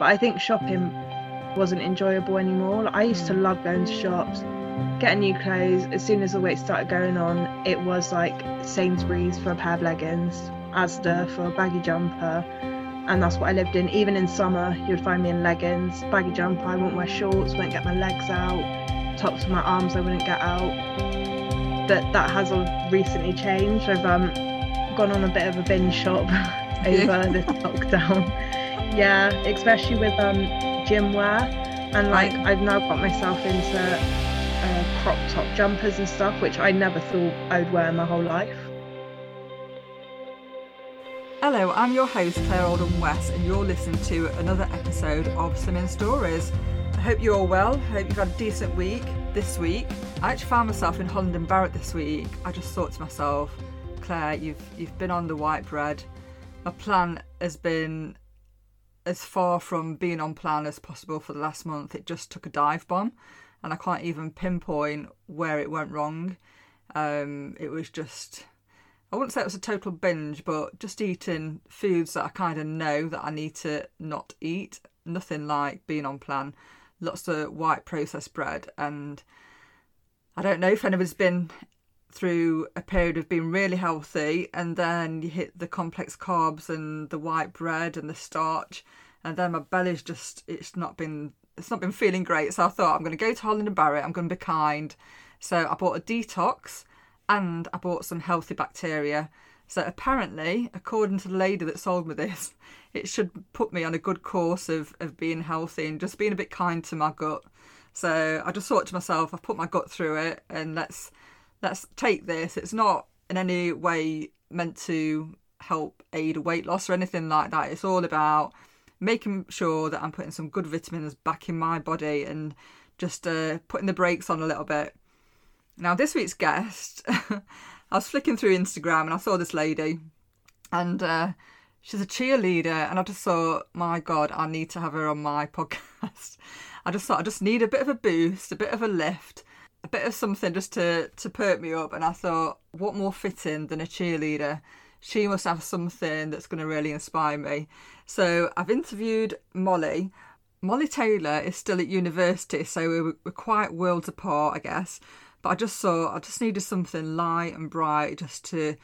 But I think shopping wasn't enjoyable anymore. Like, I used to love going to shops, getting new clothes. As soon as the weight started going on, it was like Sainsbury's for a pair of leggings, Asda for a baggy jumper. And that's what I lived in. Even in summer, you would find me in leggings, baggy jumper. I wouldn't wear shorts, wouldn't get my legs out, tops of my arms I wouldn't get out. But that has all recently changed. I've um, gone on a bit of a binge shop over this lockdown. Yeah, especially with um, gym wear. And like, I've now got myself into uh, crop top jumpers and stuff, which I never thought I'd wear my whole life. Hello, I'm your host Claire Oldham West, and you're listening to another episode of Slimming Stories. I hope you're all well. I hope you've had a decent week this week. I actually found myself in Holland and Barrett this week. I just thought to myself, Claire, you've you've been on the white bread. My plan has been as far from being on plan as possible for the last month. It just took a dive bomb, and I can't even pinpoint where it went wrong. Um, it was just I wouldn't say it was a total binge, but just eating foods that I kind of know that I need to not eat. Nothing like being on plan. Lots of white processed bread. And I don't know if anybody's been through a period of being really healthy and then you hit the complex carbs and the white bread and the starch and then my belly's just it's not been it's not been feeling great so i thought i'm going to go to holland and barrett i'm going to be kind so i bought a detox and I bought some healthy bacteria. So apparently, according to the lady that sold me this, it should put me on a good course of, of being healthy and just being a bit kind to my gut. So I just thought to myself, I've put my gut through it and let's let's take this. It's not in any way meant to help aid weight loss or anything like that. It's all about making sure that I'm putting some good vitamins back in my body and just uh, putting the brakes on a little bit. Now, this week's guest, I was flicking through Instagram and I saw this lady, and uh, she's a cheerleader, and I just thought, my God, I need to have her on my podcast. I just thought I just need a bit of a boost, a bit of a lift, a bit of something just to to perk me up. And I thought, what more fitting than a cheerleader? She must have something that's going to really inspire me. So I've interviewed Molly. Molly Taylor is still at university, so we're, we're quite worlds apart, I guess. But I just thought I just needed something light and bright just to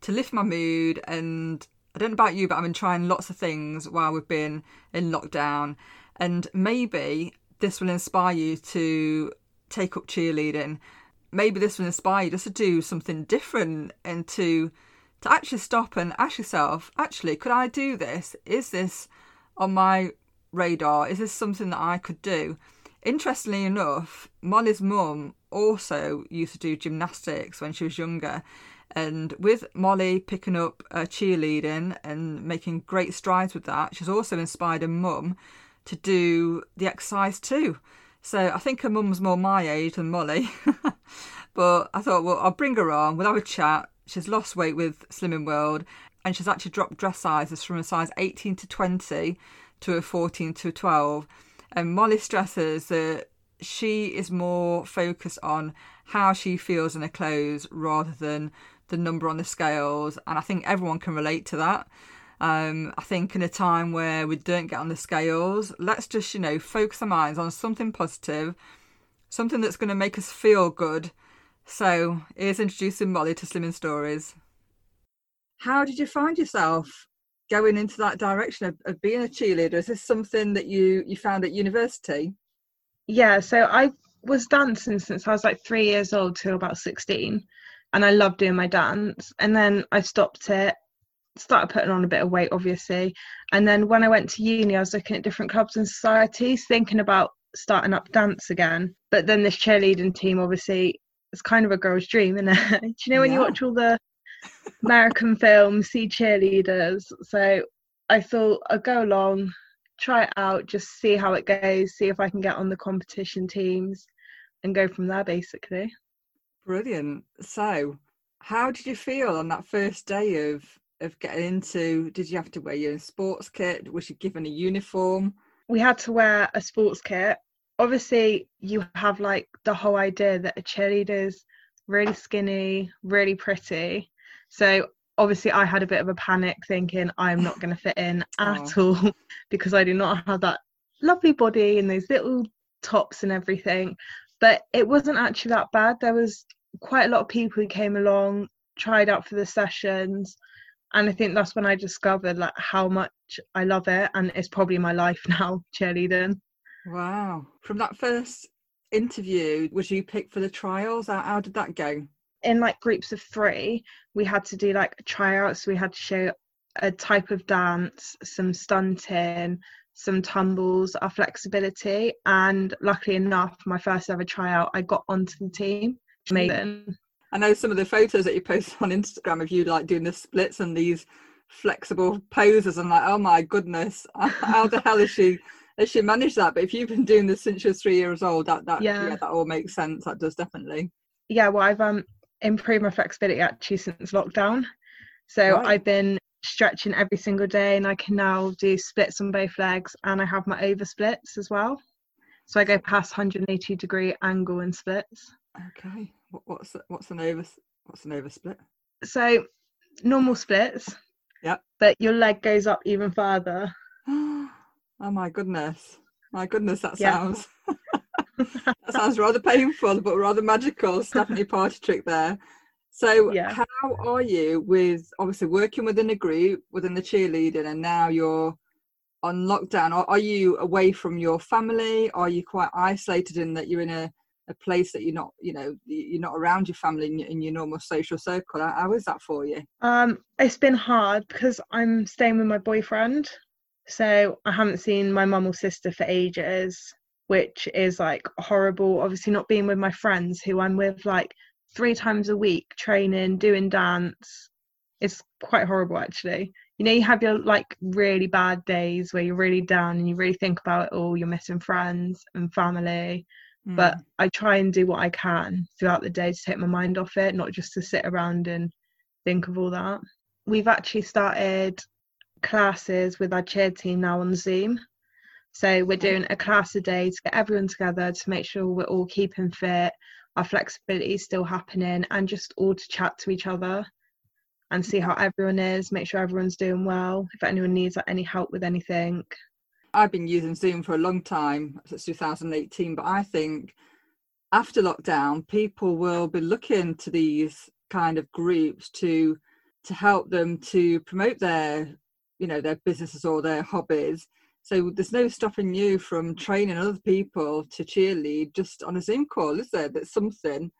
to lift my mood. And I don't know about you, but I've been trying lots of things while we've been in lockdown. And maybe this will inspire you to take up cheerleading. Maybe this will inspire you just to do something different and to to actually stop and ask yourself, actually, could I do this? Is this on my radar? Is this something that I could do? Interestingly enough, Molly's mum also used to do gymnastics when she was younger. And with Molly picking up uh, cheerleading and making great strides with that, she's also inspired her mum to do the exercise too. So I think her mum's more my age than Molly. but I thought, well, I'll bring her on, we'll have a chat. She's lost weight with Slimming World and she's actually dropped dress sizes from a size 18 to 20 to a 14 to a 12 and Molly stresses that she is more focused on how she feels in her clothes rather than the number on the scales. And I think everyone can relate to that. Um, I think in a time where we don't get on the scales, let's just, you know, focus our minds on something positive, something that's going to make us feel good. So here's introducing Molly to Slimming Stories. How did you find yourself going into that direction of, of being a cheerleader? Is this something that you you found at university? Yeah, so I was dancing since I was like three years old till about 16, and I loved doing my dance. And then I stopped it, started putting on a bit of weight, obviously. And then when I went to uni, I was looking at different clubs and societies, thinking about starting up dance again. But then this cheerleading team, obviously, it's kind of a girl's dream, isn't it? Do you know when yeah. you watch all the American films, see cheerleaders. So I thought I'd go along, try it out, just see how it goes, see if I can get on the competition teams and go from there basically. Brilliant. So how did you feel on that first day of of getting into did you have to wear your sports kit? Was you given a uniform? We had to wear a sports kit. Obviously you have like the whole idea that a cheerleader's really skinny, really pretty. So obviously I had a bit of a panic thinking I'm not going to fit in at Oh. all because I do not have that lovely body and those little tops and everything. But it wasn't actually that bad. There was quite a lot of people who came along, tried out for the sessions, and I think that's when I discovered like how much I love it and it's probably my life now, cheerleading. Wow. From that first interview, was you picked for the trials? How, how did that go? in like groups of three, we had to do like tryouts. We had to show a type of dance, some stunting, some tumbles, our flexibility. And luckily enough, my first ever tryout, I got onto the team. Amazing. I know some of the photos that you post on Instagram of you like doing the splits and these flexible poses. I'm like, oh my goodness, how the hell is she? Has she managed that? But if you've been doing this since you're three years old, that that yeah, Yeah. that all makes sense. That does definitely. Yeah, well, I've um improved my flexibility actually since lockdown. So Right. I've been stretching every single day and I can now do splits on both legs and I have my over splits as well. So I go past 180 degree angle and splits. Okay. What, what's what's an over what's an over split? So normal splits. Yep. But your leg goes up even further. oh my goodness. My goodness, that Yeah. sounds that sounds rather painful but rather magical. Definitely party trick there. So Yeah. how are you with obviously working within a group within the cheerleading and now you're on lockdown? Are, are you away from your family? Are you quite isolated in that you're in a, a place that you're not, you know, you're not around your family in your, in your normal social circle? How- is that for you? Um, it's been hard because I'm staying with my boyfriend. So I haven't seen my mum or sister for ages, which is like horrible. Obviously, not being with my friends who I'm with like three times a week, training, doing dance. It's quite horrible, actually. You know, you have your like really bad days where you're really down and you really think about it all. You're missing friends and family. But Mm. I try and do what I can throughout the day to take my mind off it, not just to sit around and think of all that. We've actually started classes with our cheer team now on Zoom. So we're doing a class a day to get everyone together to make sure we're all keeping fit, our flexibility is still happening, and just all to chat to each other and see how everyone is, make sure everyone's doing well, if anyone needs like, any help with anything. I've been using Zoom for a long time, since 2018, but I think after lockdown, people will be looking to these kind of groups to to help them to promote their, you know, their businesses or their hobbies. So there's no stopping you from training other people to cheerlead just on a Zoom call, is there? That's something,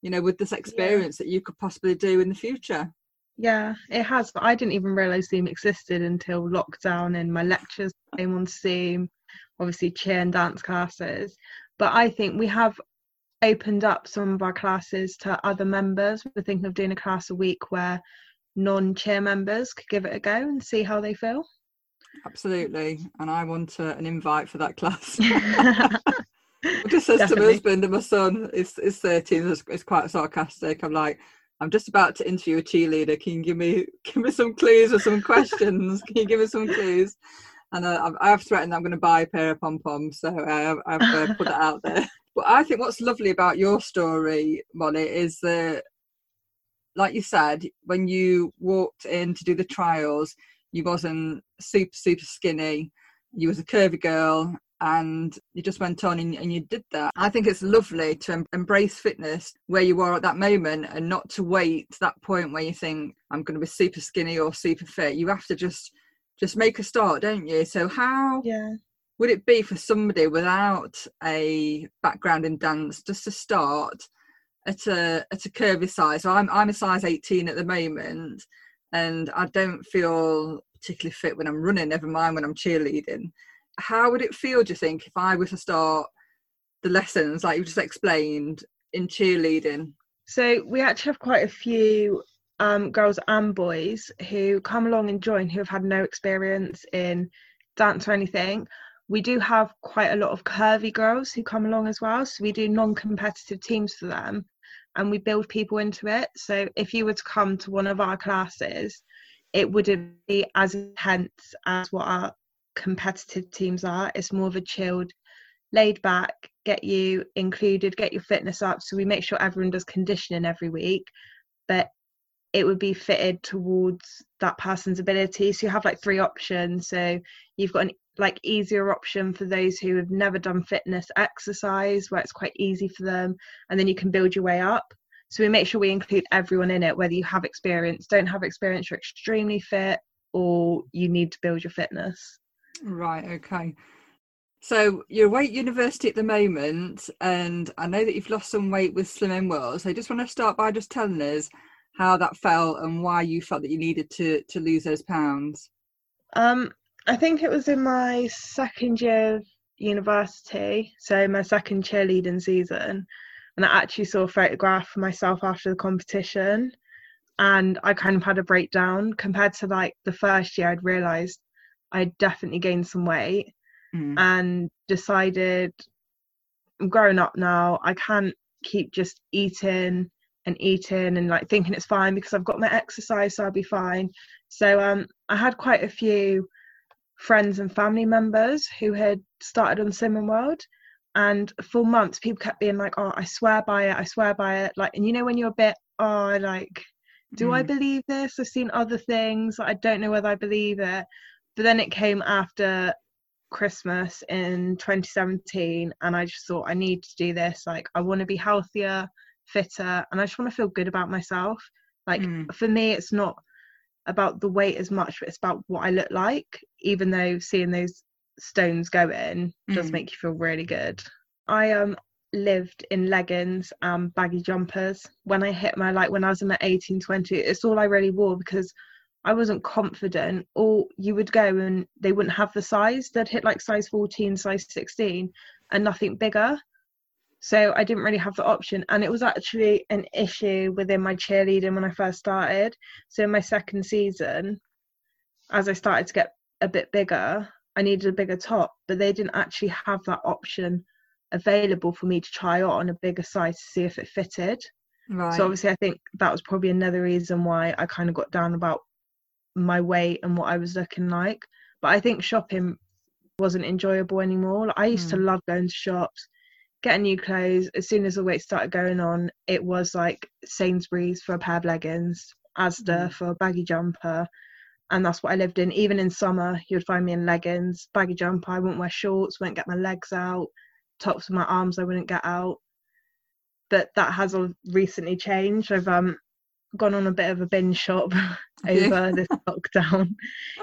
you know, with this experience that you could possibly do in the future. Yeah, it has. But I didn't even realise Zoom existed until lockdown and my lectures came on Zoom, obviously cheer and dance classes. But I think we have opened up some of our classes to other members. We're thinking of doing a class a week where non cheer members could give it a go and see how they feel. Absolutely. And I want uh, an invite for that class. I just says to my husband and my son is is 13 is, is quite sarcastic. I'm like, I'm just about to interview a cheerleader. Can you give me give me some clues or some questions? Can you give me some clues? And uh, I've, I've threatened I'm going to buy a pair of pom poms, so uh, I've uh, put that out there. But I think what's lovely about your story, Molly, is that, like you said, when you walked in to do the trials, you wasn't super super skinny. You was a curvy girl, and you just went on and, and you did that. I think it's lovely to em- embrace fitness where you are at that moment and not to wait to that point where you think I'm going to be super skinny or super fit. You have to just just make a start, don't you? So how yeah. would it be for somebody without a background in dance just to start at a at a curvy size? So I'm I'm a size 18 at the moment, and I don't feel particularly fit when I'm running. Never mind when I'm cheerleading. How would it feel? Do you think if I were to start the lessons like you just explained in cheerleading? So we actually have quite a few um, girls and boys who come along and join who have had no experience in dance or anything. We do have quite a lot of curvy girls who come along as well. So we do non-competitive teams for them and we build people into it. So if you were to come to one of our classes, it wouldn't be as intense as what our competitive teams are. It's more of a chilled, laid back, get you included, get your fitness up. So we make sure everyone does conditioning every week, but it would be fitted towards that person's ability. So you have like three options. So you've got an like easier option for those who have never done fitness exercise where it's quite easy for them and then you can build your way up so we make sure we include everyone in it whether you have experience don't have experience you're extremely fit or you need to build your fitness right okay so you're away at university at the moment and i know that you've lost some weight with Slim slimming world so i just want to start by just telling us how that felt and why you felt that you needed to to lose those pounds um I think it was in my second year of university, so my second cheerleading season, and I actually saw a photograph of myself after the competition, and I kind of had a breakdown compared to like the first year. I'd realised I'd definitely gained some weight, mm. and decided I'm growing up now. I can't keep just eating and eating and like thinking it's fine because I've got my exercise, so I'll be fine. So um, I had quite a few friends and family members who had started on Slimming World. And for months, people kept being like, "Oh, I swear by it. I swear by it." Like, and you know when you're a bit, "Oh, like, do mm. I believe this? I've seen other things. I don't know whether I believe it." But then it came after Christmas in 2017, and I just thought I need to do this. Like, I want to be healthier, fitter, and I just want to feel good about myself. Like, mm. for me, it's not about the weight as much, but it's about what I look like, even though seeing those stones go in mm. does make you feel really good. I um lived in leggings and baggy jumpers when I hit my like when I was in my 18, 20, it's all I really wore because I wasn't confident. Or you would go and they wouldn't have the size. They'd hit like size 14, size 16 and nothing bigger so I didn't really have the option. And it was actually an issue within my cheerleading when I first started. So in my second season, as I started to get a bit bigger, I needed a bigger top, but they didn't actually have that option available for me to try on a bigger size to see if it fitted. Right. So obviously I think that was probably another reason why I kind of got down about my weight and what I was looking like. But I think shopping wasn't enjoyable anymore. I used mm. to love going to shops getting new clothes. As soon as the weight started going on, it was like Sainsbury's for a pair of leggings, Asda mm. for a baggy jumper. And that's what I lived in. Even in summer, you'd find me in leggings, baggy jumper. I wouldn't wear shorts, wouldn't get my legs out, tops of my arms I wouldn't get out. But that has all recently changed. I've um gone on a bit of a binge shop over this lockdown.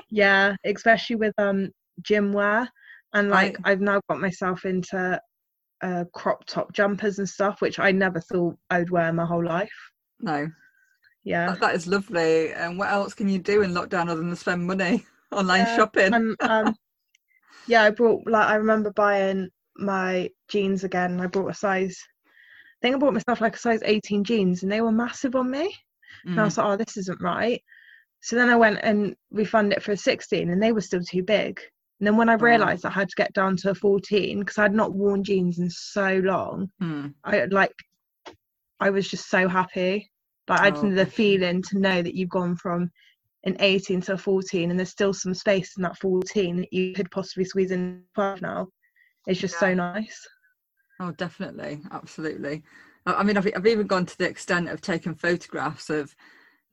Yeah, especially with um gym wear. And like right. I've now got myself into uh, crop top jumpers and stuff, which I never thought I would wear my whole life. No. Yeah. that, that is lovely. And what else can you do in lockdown other than spend money online yeah, shopping? um, um, yeah, I brought like I remember buying my jeans again. I bought a size. I think I bought myself like a size 18 jeans, and they were massive on me. Mm. And I mm. was like, "Oh, this isn't right." So then I went and refunded it for a 16, and they were still too big. And then when I realised I had to get down to a 14 because I'd not worn jeans in so long, hmm. I like I was just so happy. Like I oh. the feeling to know that you've gone from an 18 to a 14 and there's still some space in that 14 that you could possibly squeeze in 12 now. It's just yeah. so nice. Oh, definitely, absolutely. I mean, I've, I've even gone to the extent of taking photographs of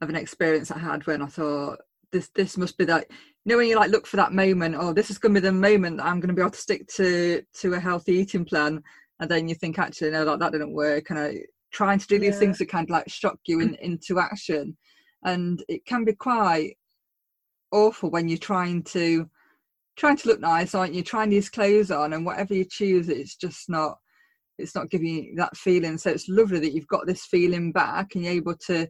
of an experience I had when I thought this this must be that you know when you like look for that moment oh this is going to be the moment that i'm going to be able to stick to to a healthy eating plan. And then you think actually no that, that didn't work. And I, trying to do these yeah. things that kind of like shock you in, into action. And it can be quite awful when you're trying to trying to look nice aren't you? Trying these clothes on and whatever you choose it's just not it's not giving you that feeling so it's lovely that you've got this feeling back and you're able to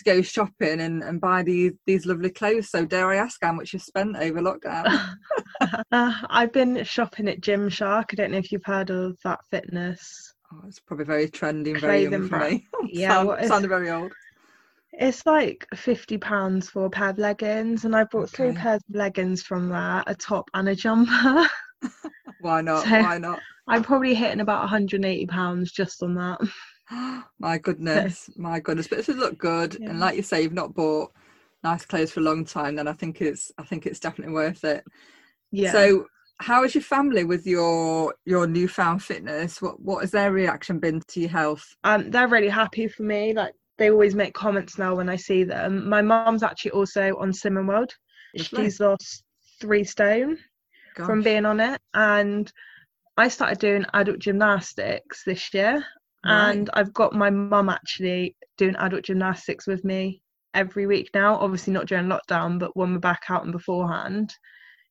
to go shopping and, and buy these these lovely clothes. So dare I ask how much you've spent over lockdown? uh, I've been shopping at Gymshark. I don't know if you've heard of that fitness. Oh, it's probably very trendy and very young for me. Yeah, Sound, sounded very old. It's like fifty pounds for a pair of leggings, and I bought okay. three pairs of leggings from there, a top and a jumper. Why not? So Why not? I'm probably hitting about 180 pounds just on that. my goodness, my goodness. But if it look good, yeah. and like you say, you've not bought nice clothes for a long time, then I think it's I think it's definitely worth it. Yeah. So how is your family with your your newfound fitness? What what has their reaction been to your health? Um, they're really happy for me. Like they always make comments now when I see them. My mum's actually also on Slimming World. She's lost three stone from being on it, and I started doing adult gymnastics this year, Right. and I've got my mum actually doing adult gymnastics with me every week now. Obviously not during lockdown, but when we're back out and beforehand,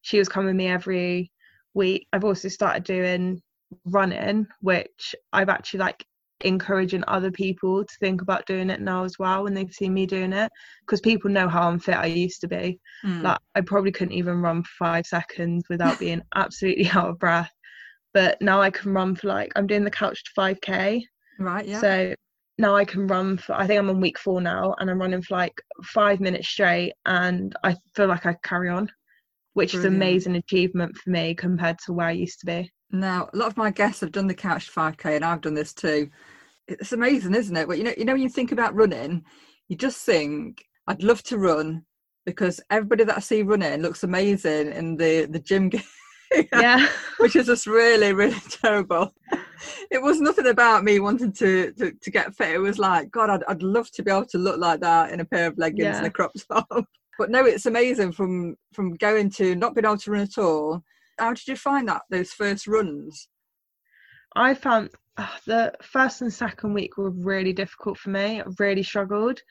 she was coming with me every week. I've also started doing running, which I've actually like encouraging other people to think about doing it now as well when they've seen me doing it because people know how unfit I used to be. Mm. Like I probably couldn't even run for five seconds without being absolutely out of breath. But now I can run for like I'm doing the couch to 5k. right, yeah. So now I can run for I think I'm on week four now and I'm running for like five minutes straight and I feel like I carry on, which is Brilliant. amazing achievement for me compared to where I used to be. Now, a lot of my guests have done the couch 5k, and I've done this too. It's amazing, isn't it? But you know, you know, when you think about running, you just think, "I'd love to run," because everybody that I see running looks amazing in the the gym gear, Yeah. which is just really, really terrible. It was nothing about me wanting to to, to get fit. It was like, God, I'd, I'd love to be able to look like that in a pair of leggings and a crop top. But no, it's amazing from from going to not being able to run at all. How did you find that those first runs? I found uh, the first and second week were really difficult for me. I really struggled.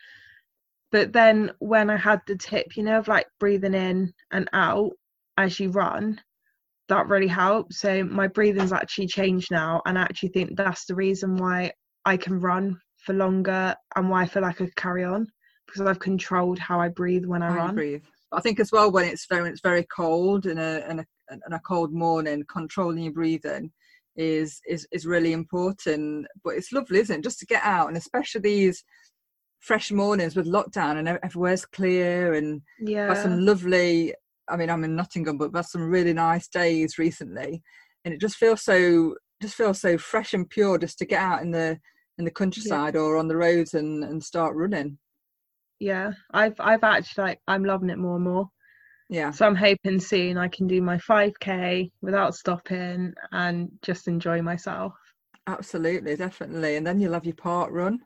But then when I had the tip, you know, of like breathing in and out as you run, that really helped. So my breathing's actually changed now. And I actually think that's the reason why I can run for longer and why I feel like I could carry on because I've controlled how I breathe when I you run. breathe. I think as well when it's very when it's very cold and a in a in a cold morning, controlling your breathing is is is really important. But it's lovely, isn't it, just to get out and especially these fresh mornings with lockdown and everywhere's clear and Yeah. some lovely. I mean, I'm in Nottingham, but we've had some really nice days recently, and it just feels so just feels so fresh and pure just to get out in the in the countryside or on the roads and and start running. Yeah. I've I've actually like I'm loving it more and more. Yeah. So I'm hoping soon I can do my 5k without stopping and just enjoy myself. Absolutely, definitely. And then you'll have your parkrun,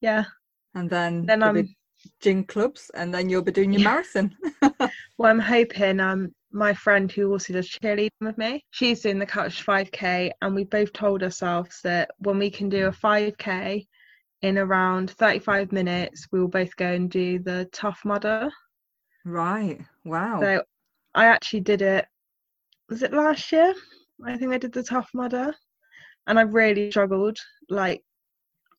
Yeah. and then, Then I'm be gym clubs, and then you'll be doing your Yeah. marathon. well I'm hoping um my friend who also does cheerleading with me, she's doing the couch 5k and we both told ourselves that when we can do a 5k in around 35 minutes, we will both go and do the tough mudder. right. Wow. So I actually did it was it last year? I think I did the tough mudder and I really struggled. Like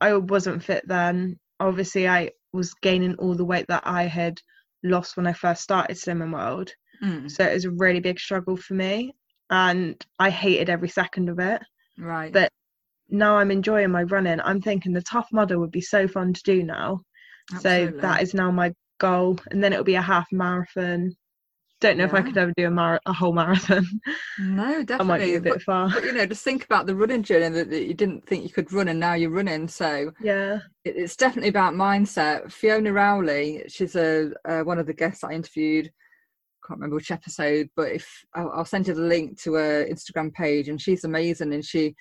I wasn't fit then. Obviously I was gaining all the weight that I had lost when I first started Slimming World. Mm, So it was a really big struggle for me and I hated every second of it. right. but- Now I'm enjoying my running. I'm thinking the tough mudder would be so fun to do now. So that is now my goal. And then it'll be a half marathon. Don't know if I could ever do a, mar- a whole marathon. no, definitely. I might be a bit But, far. but you know, just think about the running journey that, that you didn't think you could run, and now you're running. So Yeah. it, it's definitely about mindset. Fiona Rowley, she's a uh, one of the guests I interviewed. Can't remember which episode, but if I'll, I'll send you the link to her Instagram page, and she's amazing. And she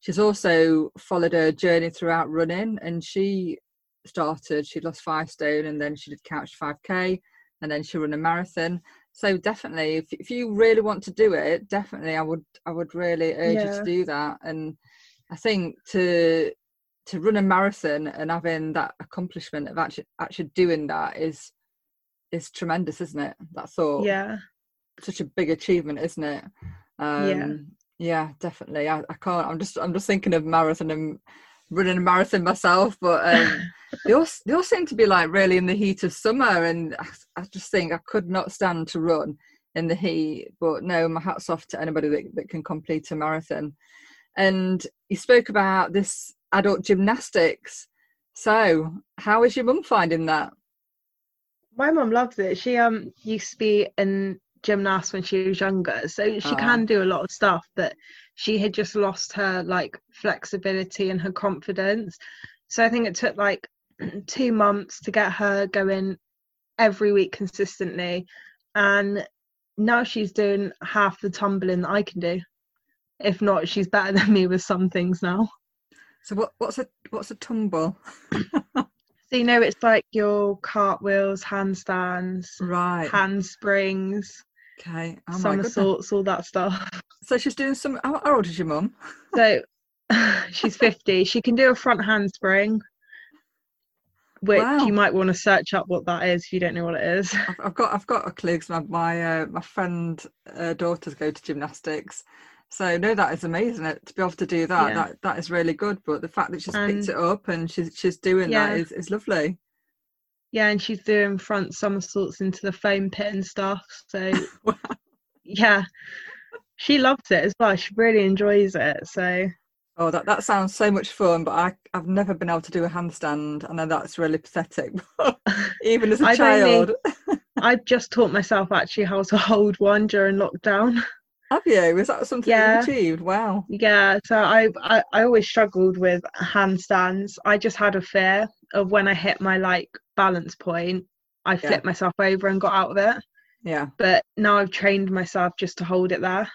she's also followed her journey throughout running, and she started. She lost five stone, and then she did couch five k, and then she ran a marathon. So definitely, if if you really want to do it, definitely, I would I would really urge you to do that. And I think to to run a marathon and having that accomplishment of actually actually doing that is is tremendous, isn't it? That thought, Yeah. such a big achievement, isn't it? Um, yeah, definitely. I, I can't. I'm just I'm just thinking of marathon and running a marathon myself, but um, they all they all seem to be like really in the heat of summer, and I, I just think I could not stand to run in the heat. But no, my hats off to anybody that, that can complete a marathon. And you spoke about this adult gymnastics. So, how is your mum finding that? My mum loves it. She um used to be in gymnast when she was younger, so she Ah. can do a lot of stuff, but she had just lost her like flexibility and her confidence. So I think it took like two months to get her going every week consistently. And now she's doing half the tumbling that I can do. If not, she's better than me with some things now. So, what, what's a what's a tumble? So you know it's like your cartwheels, handstands, Right. handsprings, okay. Oh somersaults, all that stuff. So she's doing some. How, how old is your mum? So she's 50. She can do a front handspring, which Wow. you might want to search up what that is if you don't know what it is. I've, I've got I've got a clue 'cause my my uh, my friend uh, daughters go to gymnastics, so no, that is amazing. uh, To be able to do that, Yeah. that that is really good. But the fact that she's picked it up and she's she's doing Yeah. that is, is lovely. Yeah, and she's doing front somersaults into the foam pit and stuff. So Wow. yeah, she loves it as well. She really enjoys it. So Oh, that, that sounds so much fun, but I I've never been able to do a handstand. I know that's really pathetic, even as a I've only- child, I just taught myself actually how to hold one during lockdown. have you? Is that something Yeah. you've achieved? Wow. Yeah, so I, I I always struggled with handstands. I just had a fear of when I hit my like balance point, I flipped myself over and got out of it. Yeah. But now I've trained myself just to hold it there.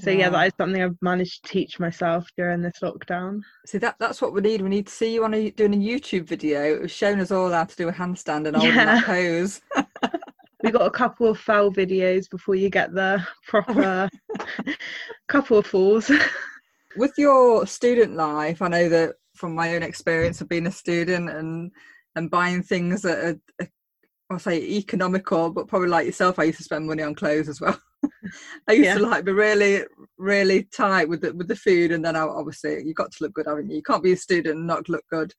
So yeah, Wow. that is something I've managed to teach myself during this lockdown. See that that's what we need. We need to see you on a doing a YouTube video. It was showing us all how to do a handstand and holding Yeah. that pose. We got a couple of fell videos before you get the proper couple of falls. With your student life, I know that from my own experience of being a student and and buying things that are, are I'll say economical, but probably like yourself, I used to spend money on clothes as well. I used to like be really, really tight with the with the food, and then I, obviously you got to look good, haven't you? You can't be a student and not look good.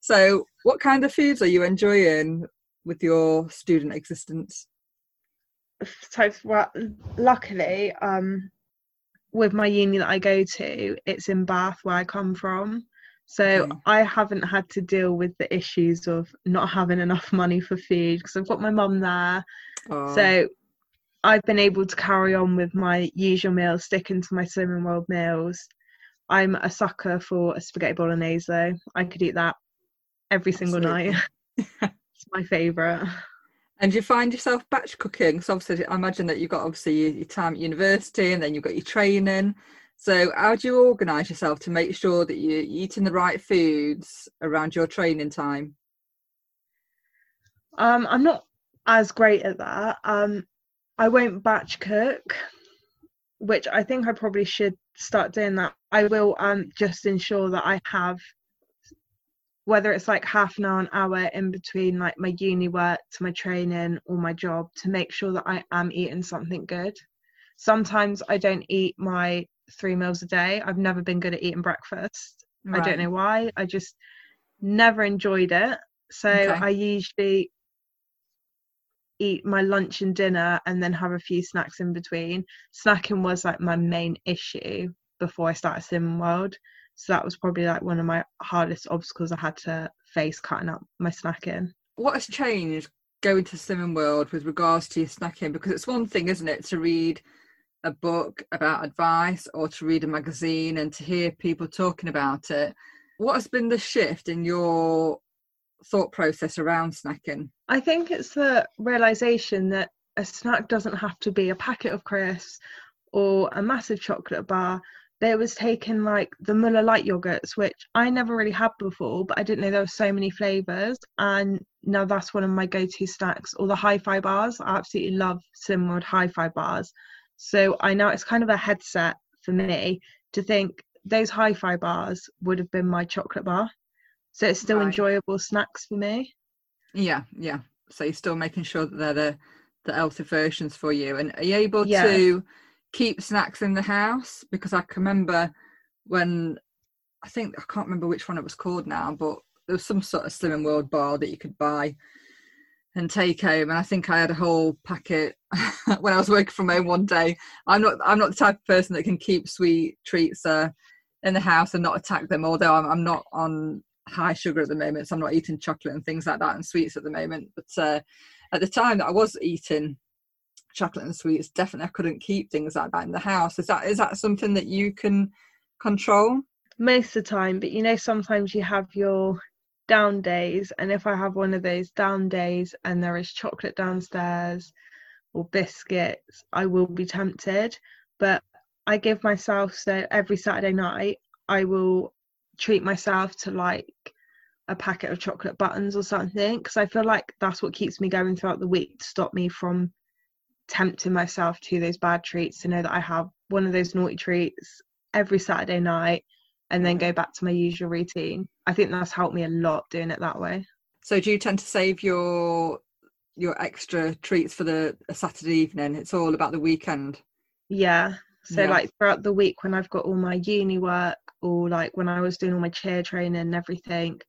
So, what kind of foods are you enjoying with your student existence? so well, luckily, um, with my uni that I go to, it's in Bath where I come from. So Okay. I haven't had to deal with the issues of not having enough money for food because I've got my mum there. Oh, So I've been able to carry on with my usual meals, sticking to my Slimming World meals. I'm a sucker for a spaghetti bolognese though. I could eat that every single night. It's my favourite. And you find yourself batch cooking? So obviously, I imagine that you've got obviously your time at university, and then you've got your training. So how do you organise yourself to make sure that you're eating the right foods around your training time? Um, I'm not as great at that. Um, I won't batch cook, which I think I probably should start doing that. I will um just ensure that I have whether it's like half an hour, an hour in between like my uni work to my training or my job to make sure that I am eating something good. Sometimes I don't eat my three meals a day. I've never been good at eating breakfast. I don't know why. I just never enjoyed it. So Okay. I usually eat my lunch and dinner and then have a few snacks in between. Snacking was like my main issue before I started Slimming World. So that was probably like one of my hardest obstacles I had to face cutting up my snacking. What has changed going to Slimming World with regards to your snacking? Because it's one thing, isn't it, to read a book about advice or to read a magazine and to hear people talking about it. What has been the shift in your thought process around snacking? I think it's the realization that a snack doesn't have to be a packet of crisps or a massive chocolate bar. There was taking like the Muller light yogurts, which I never really had before, but I didn't know there were so many flavors. And now that's one of my go-to snacks. Or the hi-fi bars. I absolutely love Slimming World hi-fi bars. So I know it's kind of a headset for me to think those hi-fi bars would have been my chocolate bar. So it's still Right. enjoyable snacks for me. Yeah, yeah. So you're still making sure that they're the, the healthy versions for you. And are you able Yeah. to keep snacks in the house? Because I can remember when I think I can't remember which one it was called now, but there was some sort of Slimming World bar that you could buy and take home. And I think I had a whole packet when I was working from home one day. I'm not I'm not the type of person that can keep sweet treats uh, in the house and not attack them. Although I'm, I'm not on high sugar at the moment, so I'm not eating chocolate and things like that and sweets at the moment. But uh, at the time that I was eating chocolate and sweets, definitely I couldn't keep things like that in the house. Is that is that something that you can control? most of the time but you know sometimes you have your down days and if i have one of those down days and there is chocolate downstairs or biscuits i will be tempted. But i give myself so every saturday night i will treat myself to like a packet of chocolate buttons or something because I feel like that's what keeps me going throughout the week to stop me from tempting myself to those bad treats. To know that I have one of those naughty treats every Saturday night and then go back to my usual routine. I think that's helped me a lot doing it that way. So do you tend to save your your extra treats for the Saturday evening? It's all about the weekend. Yeah. So yeah. like throughout the week when I've got all my uni work or like when I was doing all my chair training and everything,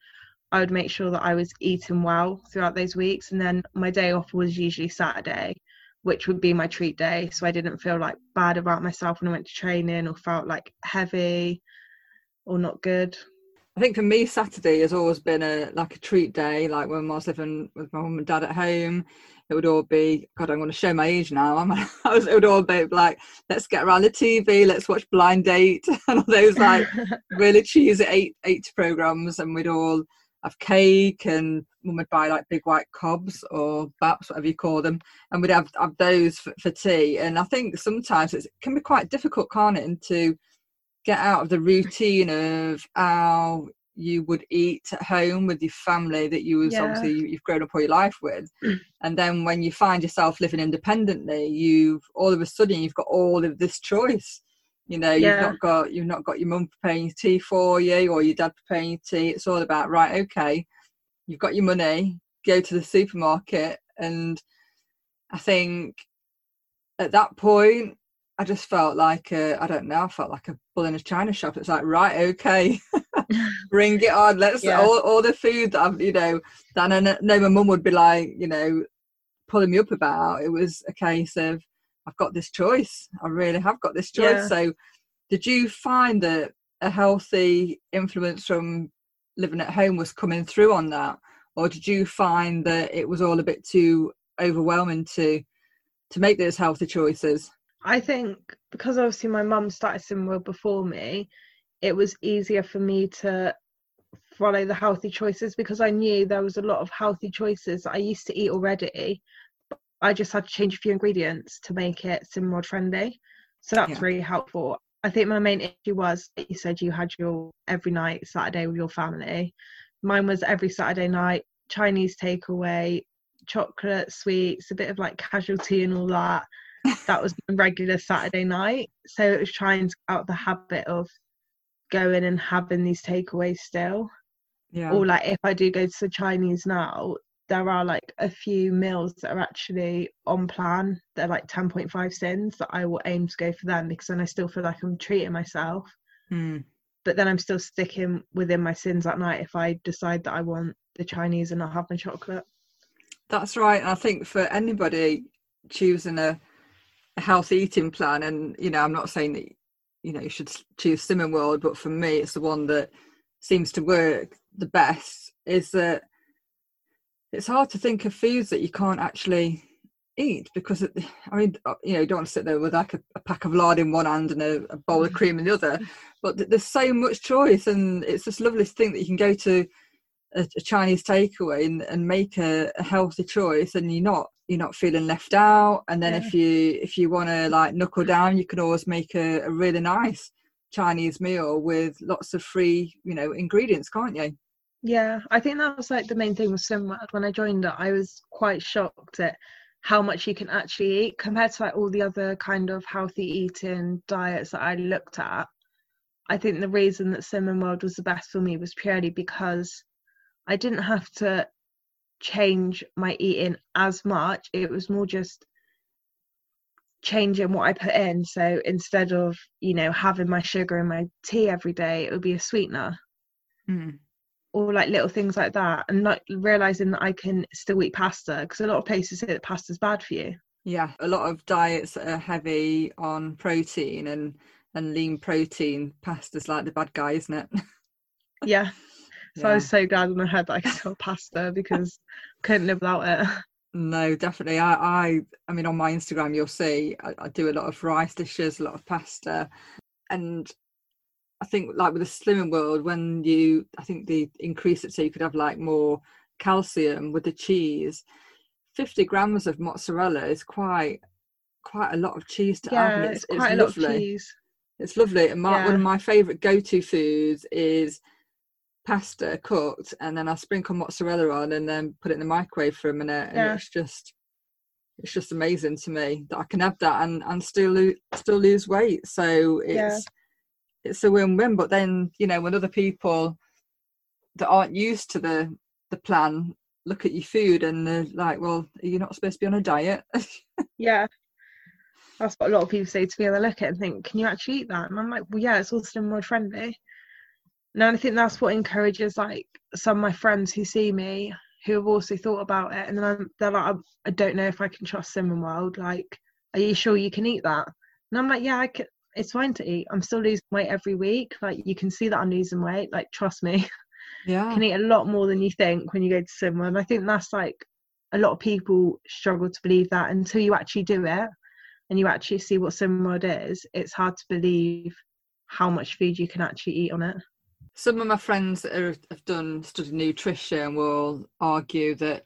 I would make sure that I was eating well throughout those weeks. And then my day off was usually Saturday, which would be my treat day. So I didn't feel like bad about myself when I went to training or felt like heavy or not good. I think for me, Saturday has always been a like a treat day. Like when I was living with my mum and dad at home, it would all be God. I'm going to show my age now. I'm, I was, it would all be like, let's get around the TV, let's watch Blind Date, and all those like really cheesy eight eight programs, and we'd all have cake and mum would buy like big white cobs or baps, whatever you call them, and we'd have, have those for, for tea. And I think sometimes it can be quite difficult, can't it, to get out of the routine of how you would eat at home with your family that you was yeah. obviously you've grown up all your life with and then when you find yourself living independently you've all of a sudden you've got all of this choice you know yeah. you've not got you've not got your mum preparing your tea for you or your dad preparing your tea it's all about right okay you've got your money go to the supermarket and i think at that point i just felt like I don't know i felt like a bull in a china shop it's like right okay bring it on let's yeah. all, all the food that i've you know that i know my mum would be like you know pulling me up about it was a case of I've got this choice. I really have got this choice. Yeah. So, did you find that a healthy influence from living at home was coming through on that, or did you find that it was all a bit too overwhelming to to make those healthy choices? I think because obviously my mum started similar before me, it was easier for me to follow the healthy choices because I knew there was a lot of healthy choices I used to eat already I just had to change a few ingredients to make it similar trendy. So that's yeah. really helpful. I think my main issue was you said you had your every night Saturday with your family. Mine was every Saturday night, Chinese takeaway, chocolate, sweets, a bit of like casualty and all that. That was regular Saturday night. So it was trying to out the habit of going and having these takeaways still. Yeah. Or like if I do go to the Chinese now, there are like a few meals that are actually on plan. They're like 10.5 sins that I will aim to go for them because then I still feel like I'm treating myself. Mm. But then I'm still sticking within my sins at night if I decide that I want the Chinese and not have my chocolate. That's right. I think for anybody choosing a, a healthy eating plan, and you know, I'm not saying that you know you should choose Slimming World, but for me, it's the one that seems to work the best. Is that it's hard to think of foods that you can't actually eat because it, I mean, uh, you know, you don't want to sit there with like a, a pack of lard in one hand and a, a, bowl of cream in the other. But there's so much choice, and it's this lovely thing that you can go to a, a Chinese takeaway and, and make a, a, healthy choice, and you're not you're not feeling left out. And then yeah. if you if you want to like knuckle down, you can always make a, a really nice Chinese meal with lots of free, you know, ingredients, can't you? Yeah, I think that was like the main thing with Slimming World. When I joined it, I was quite shocked at how much you can actually eat compared to like all the other kind of healthy eating diets that I looked at. I think the reason that Slimming World was the best for me was purely because I didn't have to change my eating as much. It was more just changing what I put in. So instead of, you know, having my sugar in my tea every day, it would be a sweetener. Mm or like little things like that and not realizing that I can still eat pasta because a lot of places say that pasta's bad for you. Yeah, a lot of diets are heavy on protein and and lean protein. Pasta's like the bad guy, isn't it? yeah. So yeah. I was so glad when I heard that I could have pasta because I couldn't live without it. No, definitely. I, I, I mean, on my Instagram, you'll see I, I do a lot of rice dishes, a lot of pasta, and I think like with the slimming world, when you I think they increase it so you could have like more calcium with the cheese. Fifty grams of mozzarella is quite quite a lot of cheese to yeah, have. It's, it's, quite it's a lovely. lot of cheese. It's lovely. And my, yeah. one of my favourite go-to foods is pasta cooked and then I sprinkle mozzarella on and then put it in the microwave for a minute and Yeah. it's just it's just amazing to me that I can have that and, and still lose still lose weight. So it's Yeah. it's a win-win. But then, you know, when other people that aren't used to the the plan look at your food and they're like, Well, you're not supposed to be on a diet? Yeah. That's what a lot of people say to me. They look at it and think, Can you actually eat that? And I'm like, Well, yeah, it's all Slimming World friendly. And I think that's what encourages like some of my friends who see me who have also thought about it and then I'm, they're like, I, don't know if I can trust Slimming World. Like, are you sure you can eat that? And I'm like, Yeah, I can. It's fine to eat. I'm still losing weight every week. Like, you can see that I'm losing weight. Like, trust me. yeah. can eat a lot more than you think when you go to Slimming World. And I think that's like a lot of people struggle to believe that until you actually do it and you actually see what Slimming World is. It's hard to believe how much food you can actually eat on it. Some of my friends that are, have done studied nutrition will argue that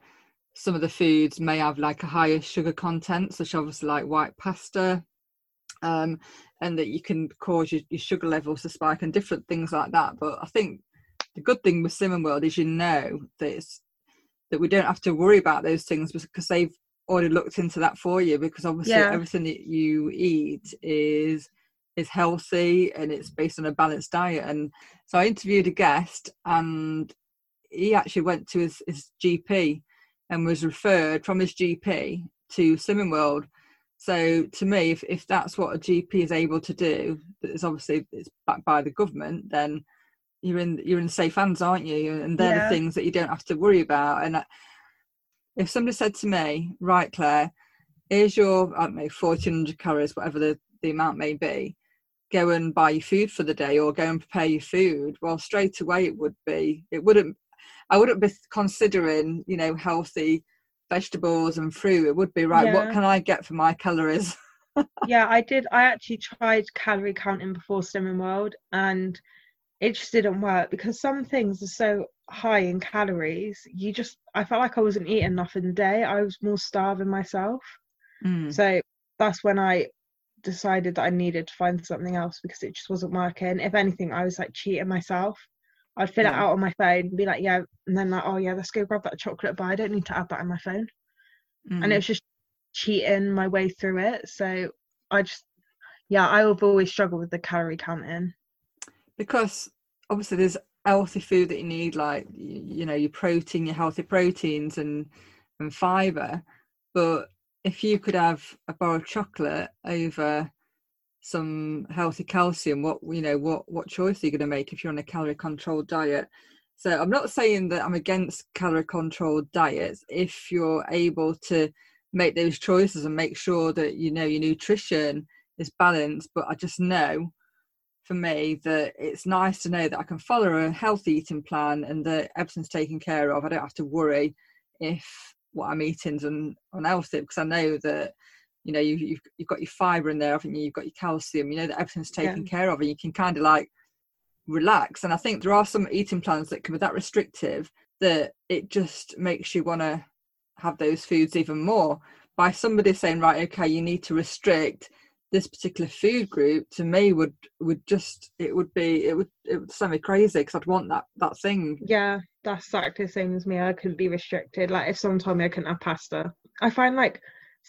some of the foods may have like a higher sugar content such obviously like white pasta um, and that you can cause your, your sugar levels to spike and different things like that but i think the good thing with Slimming World is you know that it's that we don't have to worry about those things because they've already looked into that for you because obviously Yeah. everything that you eat is is healthy and it's based on a balanced diet and so I interviewed a guest and he actually went to his, his GP and was referred from his GP to Slimming World. So to me, if, if that's what a GP is able to do, that is obviously it's backed by the government, then you're in you're in safe hands, aren't you? And they're Yeah. the things that you don't have to worry about. And I- if somebody said to me, right, Claire, here's your I don't know, 1400 calories, whatever the, the amount may be, go and buy your food for the day or go and prepare your food well straight away it would be it wouldn't i wouldn't be considering you know healthy vegetables and fruit it would be right what can i get for my calories yeah, I did. I actually tried calorie counting before Slimming World, and it just didn't work because some things are so high in calories. You just, I felt like I wasn't eating enough in the day. I was more starving myself. Mm. So that's when I decided that I needed to find something else because it just wasn't working. If anything, I was like cheating myself. I'd fill it out on my phone and be like, yeah, and then like, oh yeah, let's go grab that chocolate bar. I don't need to add that in my phone. And Mm. it was just cheating my way through it. So I just, yeah, I have always struggled with the calorie counting. because obviously there's healthy food that you need like you know your protein your healthy proteins and and fiber but if you could have a bar of chocolate over some healthy calcium what you know what what choice are you going to make if you're on a calorie controlled diet so i'm not saying that i'm against calorie controlled diets if you're able to make those choices and make sure that you know your nutrition is balanced but i just know for me that it's nice to know that I can follow a healthy eating plan and that everything's taken care of. I don't have to worry if what I'm eating's un- unhealthy because I know that you know you, you've you've got your fibre in there, haven't you? You've got your calcium. You know that everything's taken care of, and you can kind of like relax. And I think there are some eating plans that can be that restrictive that it just makes you want to have those foods even more. By somebody saying, right, okay, you need to restrict this particular food group to me would would just it would be it would it would send me crazy because I'd want that that thing. Yeah, that's exactly the same as me. I couldn't be restricted. Like if someone told me I couldn't have pasta, I find like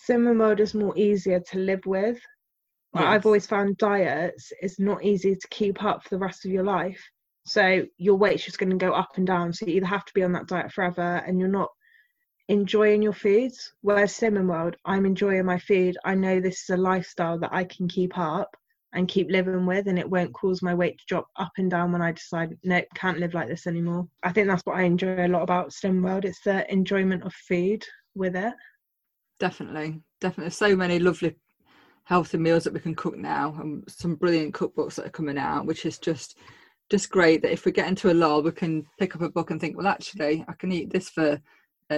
Slimming World is more easier to live with. Like, Yes. I've always found diets is not easy to keep up for the rest of your life. So your weight's just going to go up and down. So you either have to be on that diet forever, and you're not enjoying your foods. Whereas Slimming World, I'm enjoying my food. I know this is a lifestyle that I can keep up and keep living with, and it won't cause my weight to drop up and down when I decide, no, can't live like this anymore. I think that's what I enjoy a lot about Slimming World. It's the enjoyment of food with it. Definitely, definitely. So many lovely healthy meals that we can cook now, and some brilliant cookbooks that are coming out, which is just just great. That if we get into a lull, we can pick up a book and think, well, actually, I can eat this for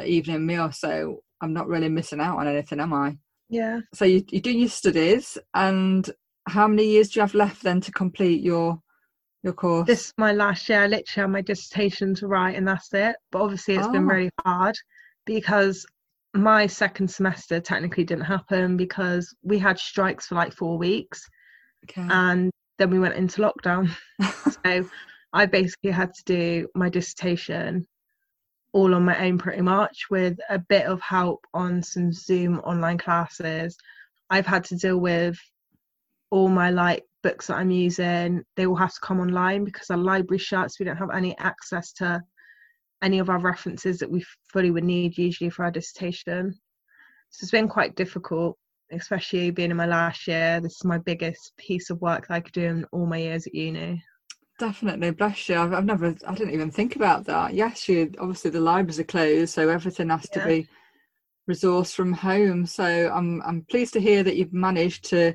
evening meal, so I'm not really missing out on anything, am I? Yeah. So you, you're doing your studies, and how many years do you have left then to complete your your course? This is my last year. I literally have my dissertation to write, and that's it. But obviously, it's been Oh. really hard because my second semester technically didn't happen because we had strikes for like four weeks, okay. and then we went into lockdown. so I basically had to do my dissertation all on my own pretty much with a bit of help on some Zoom online classes. I've had to deal with all my like books that I'm using, they will have to come online because our library shuts. We don't have any access to any of our references that we fully would need usually for our dissertation. So it's been quite difficult, especially being in my last year. This is my biggest piece of work that I could do in all my years at uni. Definitely, bless you. I've, I've never, I didn't even think about that. Yes, you obviously the libraries are closed, so everything has yeah. to be resourced from home. So I'm, I'm pleased to hear that you've managed to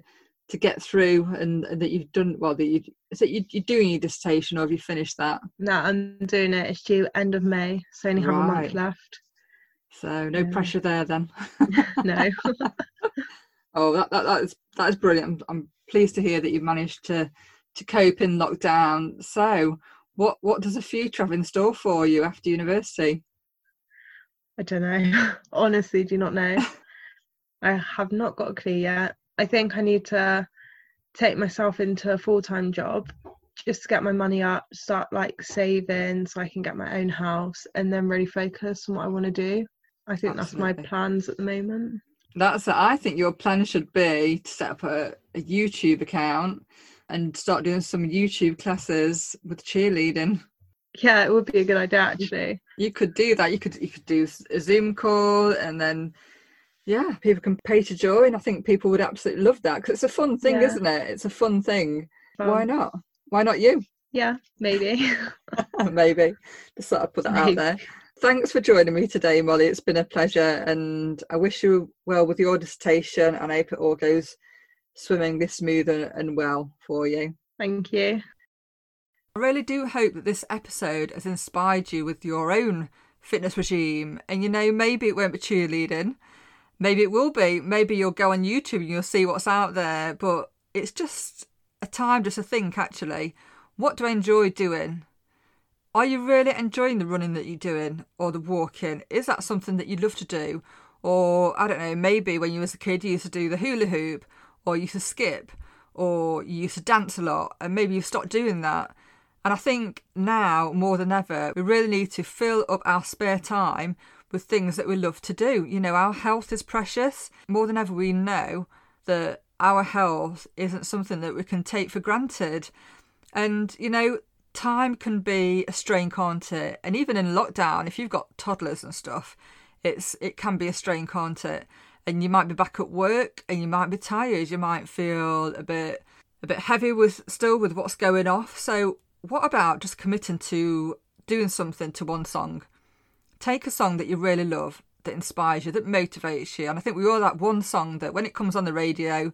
to get through and, and that you've done well that you is it you, you're doing your dissertation or have you finished that no i'm doing it it's due end of may so only have right. a month left so no yeah. pressure there then no oh that, that that is that is brilliant I'm, I'm pleased to hear that you've managed to to cope in lockdown so what what does the future have in store for you after university i don't know honestly do not know i have not got a clue yet I think I need to take myself into a full time job just to get my money up, start like saving so I can get my own house and then really focus on what I want to do. I think Absolutely. that's my plans at the moment. That's I think your plan should be to set up a, a YouTube account and start doing some YouTube classes with cheerleading. Yeah, it would be a good idea actually. You could do that. You could you could do a Zoom call and then yeah people can pay to join i think people would absolutely love that because it's a fun thing yeah. isn't it it's a fun thing um, why not why not you yeah maybe maybe just sort of put that maybe. out there thanks for joining me today molly it's been a pleasure and i wish you well with your dissertation and i hope it all goes swimmingly smooth and, and well for you thank you i really do hope that this episode has inspired you with your own fitness regime and you know maybe it won't be cheerleading maybe it will be. Maybe you'll go on YouTube and you'll see what's out there. But it's just a time just to think actually, what do I enjoy doing? Are you really enjoying the running that you're doing or the walking? Is that something that you love to do? Or I don't know, maybe when you was a kid you used to do the hula hoop or you used to skip or you used to dance a lot and maybe you've stopped doing that. And I think now more than ever, we really need to fill up our spare time with things that we love to do. You know, our health is precious. More than ever, we know that our health isn't something that we can take for granted. And, you know, time can be a strain, can't it? And even in lockdown, if you've got toddlers and stuff, it's it can be a strain, can't it? And you might be back at work and you might be tired. You might feel a bit a bit heavy with still with what's going off. So what about just committing to doing something to one song? take a song that you really love, that inspires you, that motivates you. And I think we all that one song that when it comes on the radio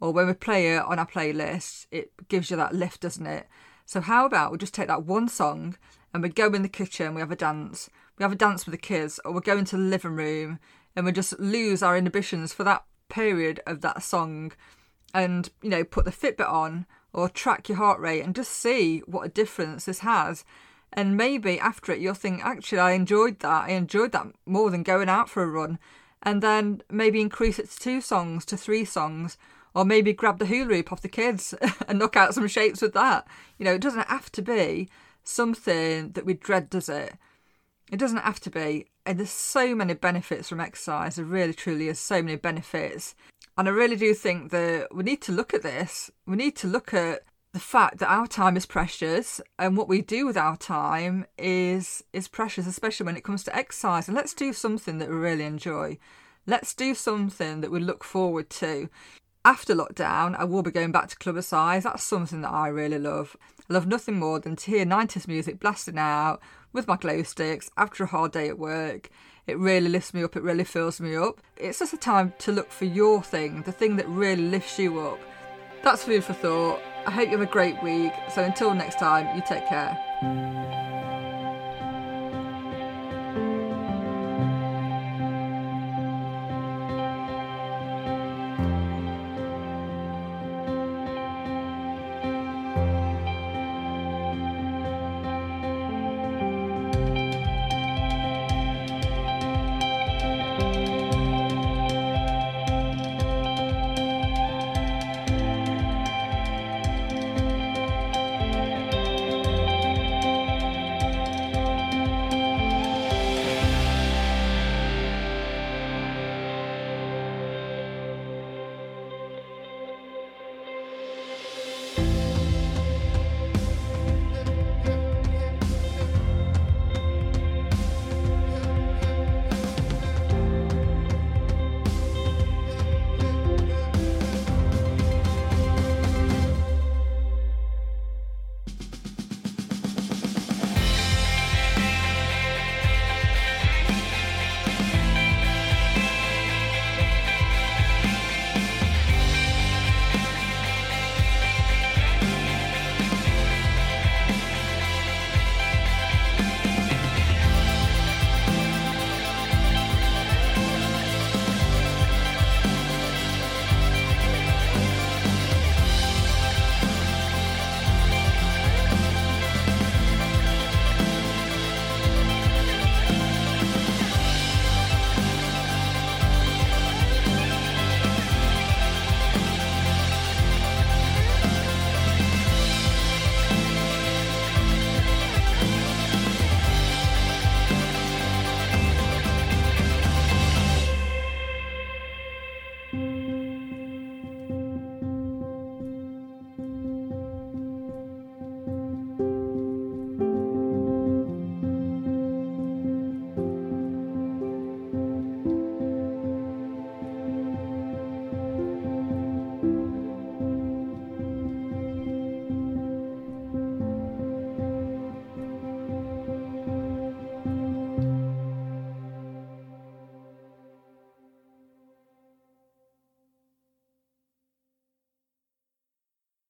or when we play it on our playlist, it gives you that lift, doesn't it? So how about we just take that one song and we go in the kitchen, we have a dance, we have a dance with the kids, or we go into the living room and we just lose our inhibitions for that period of that song and, you know, put the Fitbit on or track your heart rate and just see what a difference this has. And maybe after it you'll think actually i enjoyed that. I enjoyed that more than going out for a run. And then maybe increase it to two songs to three songs or maybe grab the hula hoop off the kids and knock out some shapes with that. You know it doesn't have to be something that we dread does it? It doesn't have to be and there's so many benefits from exercise there really truly is so many benefits. And i really do think that we need to look at this. We need to look at the fact that our time is precious and what we do with our time is is precious especially when it comes to exercise. And let's do something that we really enjoy. Let's do something that we look forward to. After lockdown i will be going back to Clubbercise that's something that i really love. I love nothing more than to hear 90s music blasting out with my glow sticks after a hard day at work it really lifts me up it really fills me up it's just a time to look for your thing the thing that really lifts you up that's food for thought I hope you have a great week. So until next time, you take care.